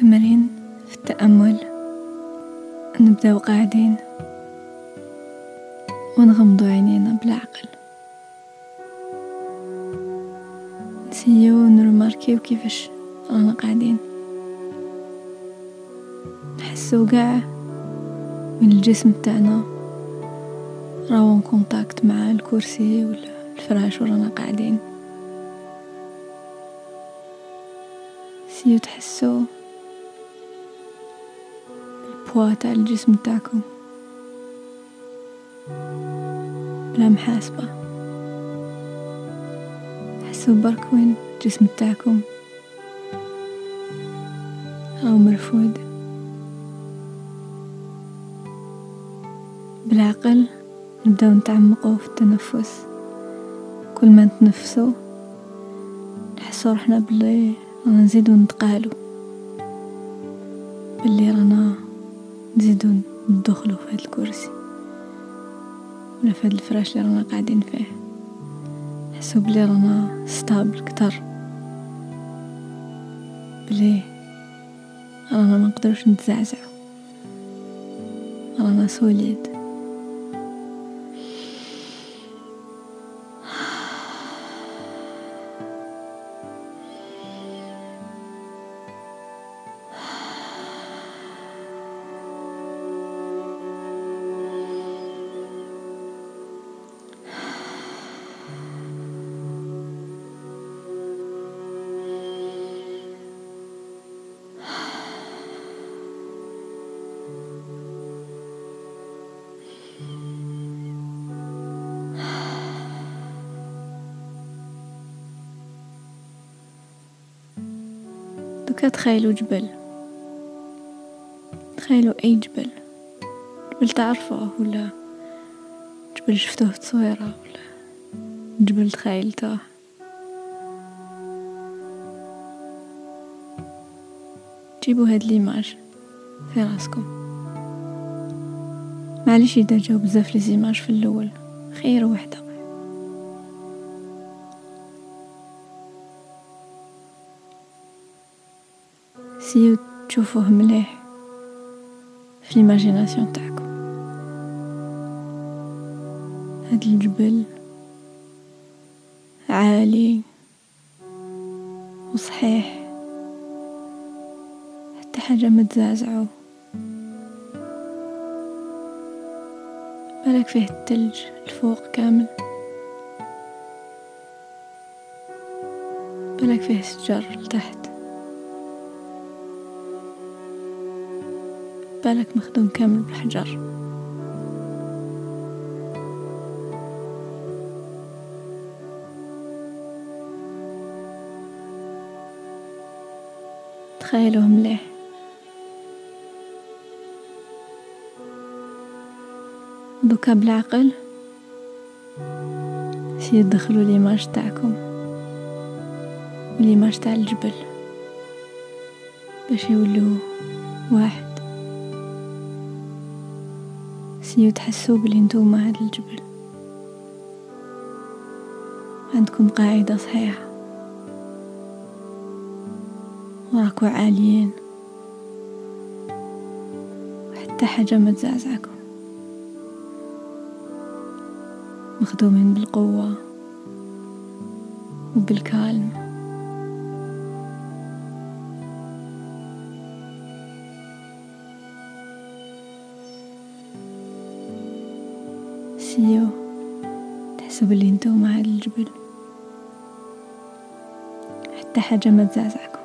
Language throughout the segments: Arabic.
تمرين في التأمل. نبدأ قاعدين. ونغمض عينينا بالعقل. نسيو نرماركيو كيفاش رانا قاعدين. نحسو قاع من الجسم تاعنا راهو كونتاكت مع الكرسي ولا الفراش ورانا قاعدين. سيو تحسو بالبوا تاع الجسم تاعكم. بلا محاسبة. حسو برك وين الجسم تاعكم. راهو مرفود بالعقل نبداو نتعمقو في التنفس. كل ما نتنفسو نحسو روحنا بلي رانا نزيدو نتقالو. بلي رانا نزيدو ندخلو في هاد الكرسي ولا في هاد الفراش اللي رانا قاعدين فيه. نحسو بلي رانا stable كتر. بلي رانا ما نقدروش نتزعزعو. رانا solide دوكا تخيلوا جبل. تخيلوا أي جبل. جبل تعرفوه ولا؟ جبل شفتوه في تصويرة ولا؟ جبل تخيلتوه. جيبوا هاد ليماج في راسكم. معليش إذا جاو بزاف لي في الأول. خير وحدة. Essayez تشوفوه مليح في ال imagination تاعكم هاد الجبل عالي وصحيح حتى حاجة ما تزعزعو بالك فيه التلج الفوق كامل بالك فيه شجر لتحت بالك مخدوم كامل بالحجر تخيلوه مليح. دوكا بالعقل. Essayez دخلوا l'image تاعكم. l'image تاع الجبل. باش يولوا واحد. Essayez تحسوا بلي نتوما هاد الجبل. عندكم قاعدة صحيحة. وراكو عاليين. وحتى حاجة ما تزعزعكم. مخدومين بالقوة وبالكالم. سيو تحسوا بلي انتو مع الجبل. حتى حاجة ما تزعزعكم.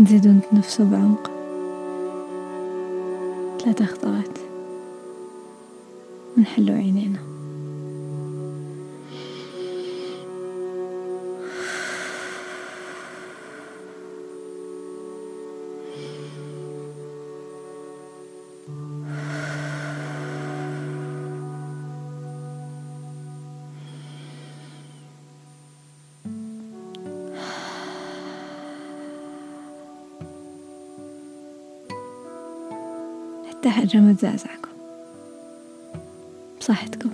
نزيدو نتنفسو بعمق. ثلاثة خطرات ونحلو عينينا. حتى حاجة ما تزعزعكم بصحتكم